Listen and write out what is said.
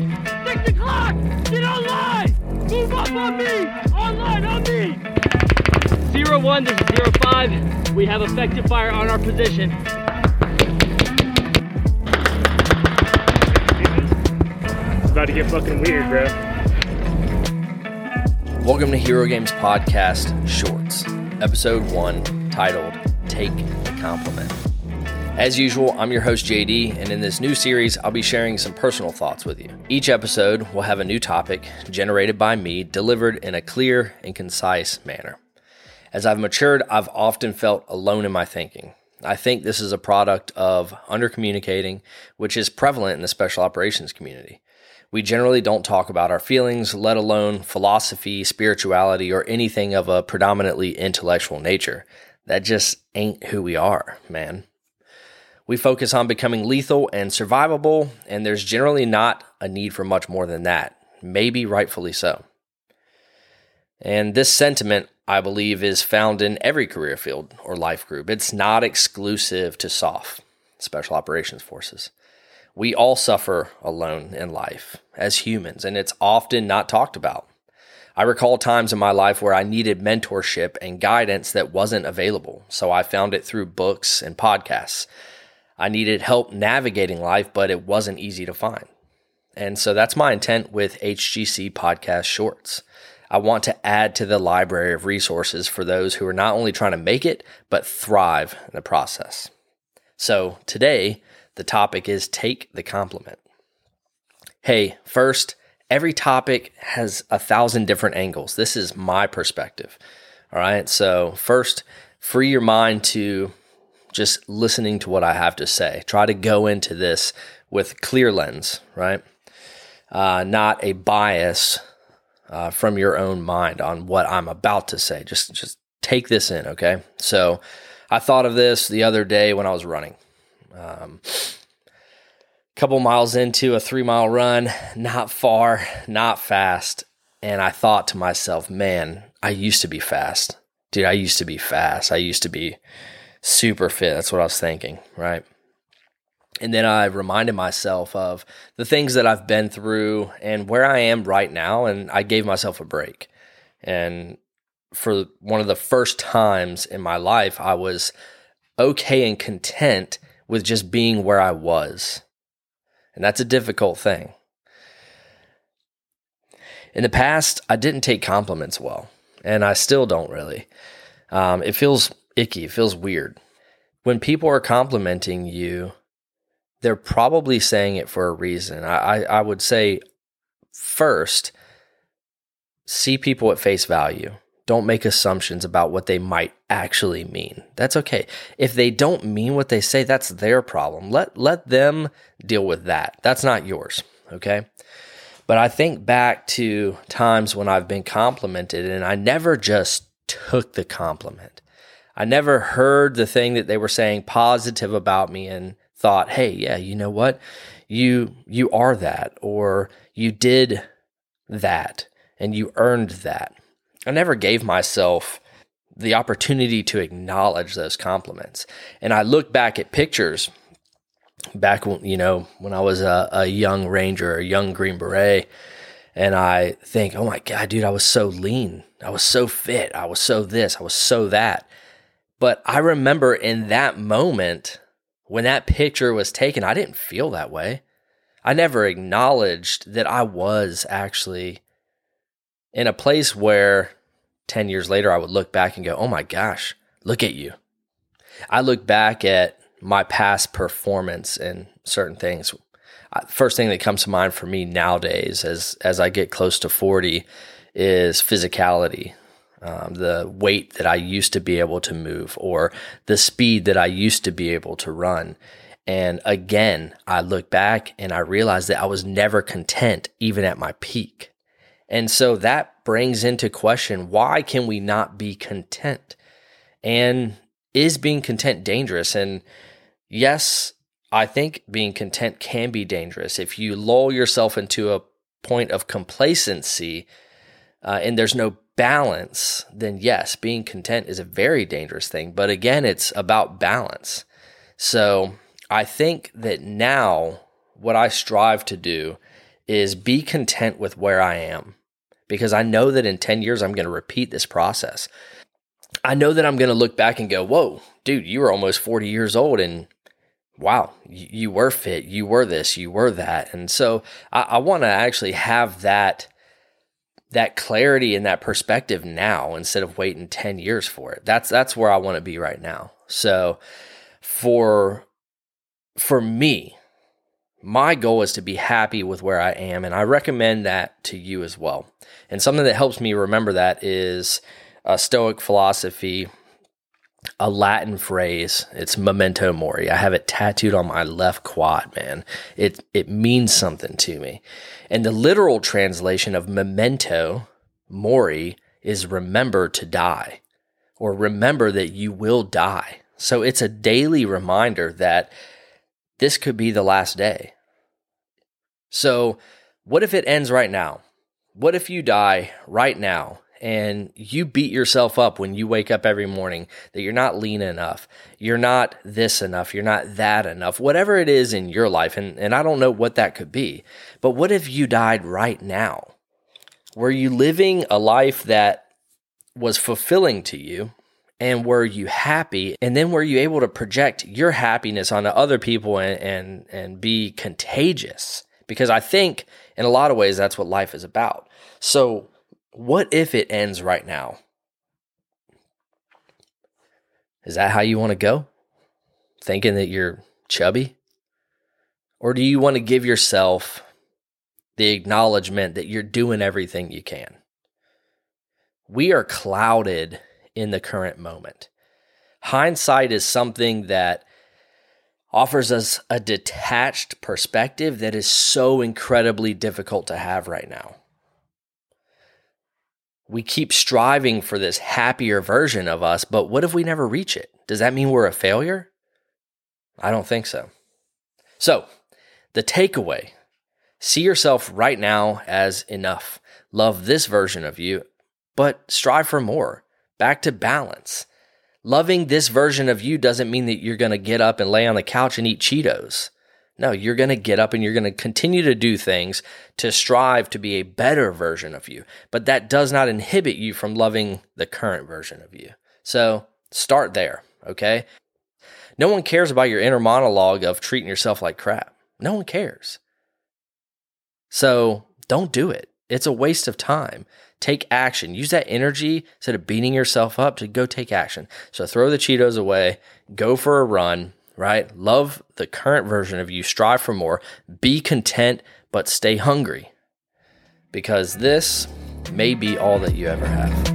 back! Six o'clock! Get online! Move up on me! Online on me! Zero one, this is zero five. We have effective fire on our position. It's about to get fucking weird, bro. Welcome to Hero Games Podcast Shorts, Episode 1, titled Take the Compliment. As usual, I'm your host JD, and in this new series, I'll be sharing some personal thoughts with you. Each episode will have a new topic generated by me, delivered in a clear and concise manner. As I've matured, I've often felt alone in my thinking. I think this is a product of undercommunicating, which is prevalent in the special operations community. We generally don't talk about our feelings, let alone philosophy, spirituality, or anything of a predominantly intellectual nature. That just ain't who we are, man. We focus on becoming lethal and survivable, and there's generally not a need for much more than that, maybe rightfully so. And this sentiment, I believe, is found in every career field or life group. It's not exclusive to SOF, Special Operations Forces. We all suffer alone in life as humans, and it's often not talked about. I recall times in my life where I needed mentorship and guidance that wasn't available, so I found it through books and podcasts. I needed help navigating life, but it wasn't easy to find. And so that's my intent with HGC podcast shorts. I want to add to the library of resources for those who are not only trying to make it, but thrive in the process. So today, the topic is take the compliment. Hey, first, every topic has a thousand different angles. This is my perspective. All right. So, first, free your mind to just listening to what I have to say. Try to go into this with clear lens, right? Uh, not a bias uh, from your own mind on what I'm about to say. Just just take this in, okay? So I thought of this the other day when I was running. Um, couple miles into a three mile run, not far, not fast. And I thought to myself, man, I used to be fast. Dude, I used to be fast. I used to be super fit. That's what I was thinking, right? And then I reminded myself of the things that I've been through and where I am right now. And I gave myself a break. And for one of the first times in my life, I was okay and content with just being where I was. And that's a difficult thing. In the past, I didn't take compliments well, and I still don't really. Um, it feels icky, it feels weird. When people are complimenting you, they're probably saying it for a reason. I, I, I would say first, see people at face value. Don't make assumptions about what they might actually mean. That's okay. If they don't mean what they say, that's their problem. Let let them deal with that. That's not yours, okay? But I think back to times when I've been complimented and I never just took the compliment. I never heard the thing that they were saying positive about me and thought, "Hey, yeah, you know what? You you are that or you did that and you earned that." I never gave myself the opportunity to acknowledge those compliments. And I look back at pictures back when, you know, when I was a, a young ranger, a young Green Beret, and I think, oh my God, dude, I was so lean. I was so fit. I was so this. I was so that. But I remember in that moment when that picture was taken, I didn't feel that way. I never acknowledged that I was actually in a place where 10 years later I would look back and go, oh my gosh, look at you. I look back at my past performance and certain things. First thing that comes to mind for me nowadays, as as I get close to forty, is physicality um, the weight that I used to be able to move or the speed that I used to be able to run. And again, I look back and I realize that I was never content even at my peak. And so that brings into question why can we not be content? And is being content dangerous? And yes, I think being content can be dangerous. If you lull yourself into a point of complacency uh, and there's no balance, then yes, being content is a very dangerous thing. But again, it's about balance. So I think that now what I strive to do is be content with where I am because I know that in 10 years I'm going to repeat this process. I know that I'm going to look back and go, whoa, dude, you were almost 40 years old and wow, you, were fit, you were this, you were that. And so I, I want to actually have that that clarity and that perspective now instead of waiting 10 years for it. That's that's where I want to be right now. So for for me, my goal is to be happy with where I am and I recommend that to you as well. And something that helps me remember that is a stoic philosophy a Latin phrase. It's memento mori. I have it tattooed on my left quad, man. It it means something to me. And the literal translation of memento mori is remember to die or remember that you will die. So it's a daily reminder that this could be the last day. So what if it ends right now? What if you die right now and you beat yourself up when you wake up every morning that you're not lean enough, you're not this enough, you're not that enough, whatever it is in your life. And, and I don't know what that could be, but what if you died right now? Were you living a life that was fulfilling to you? And were you happy? And then were you able to project your happiness onto other people and, and, and be contagious? Because I think in a lot of ways, that's what life is about. So, what if it ends right now? Is that how you want to go? Thinking that you're chubby? Or do you want to give yourself the acknowledgement that you're doing everything you can? We are clouded in the current moment. Hindsight is something that offers us a detached perspective that is so incredibly difficult to have right now we keep striving for this happier version of us, but what if we never reach it? Does that mean we're a failure? I don't think so. So, the takeaway see yourself right now as enough. Love this version of you, but strive for more. Back to balance. Loving this version of you doesn't mean that you're going to get up and lay on the couch and eat Cheetos. No, you're going to get up and you're going to continue to do things to strive to be a better version of you. But that does not inhibit you from loving the current version of you. So start there, okay? No one cares about your inner monologue of treating yourself like crap. No one cares. So don't do it. It's a waste of time. Take action. Use that energy instead of beating yourself up to go take action. So throw the Cheetos away, go for a run, right? Love the current version of you, strive for more, be content, but stay hungry because this may be all that you ever have.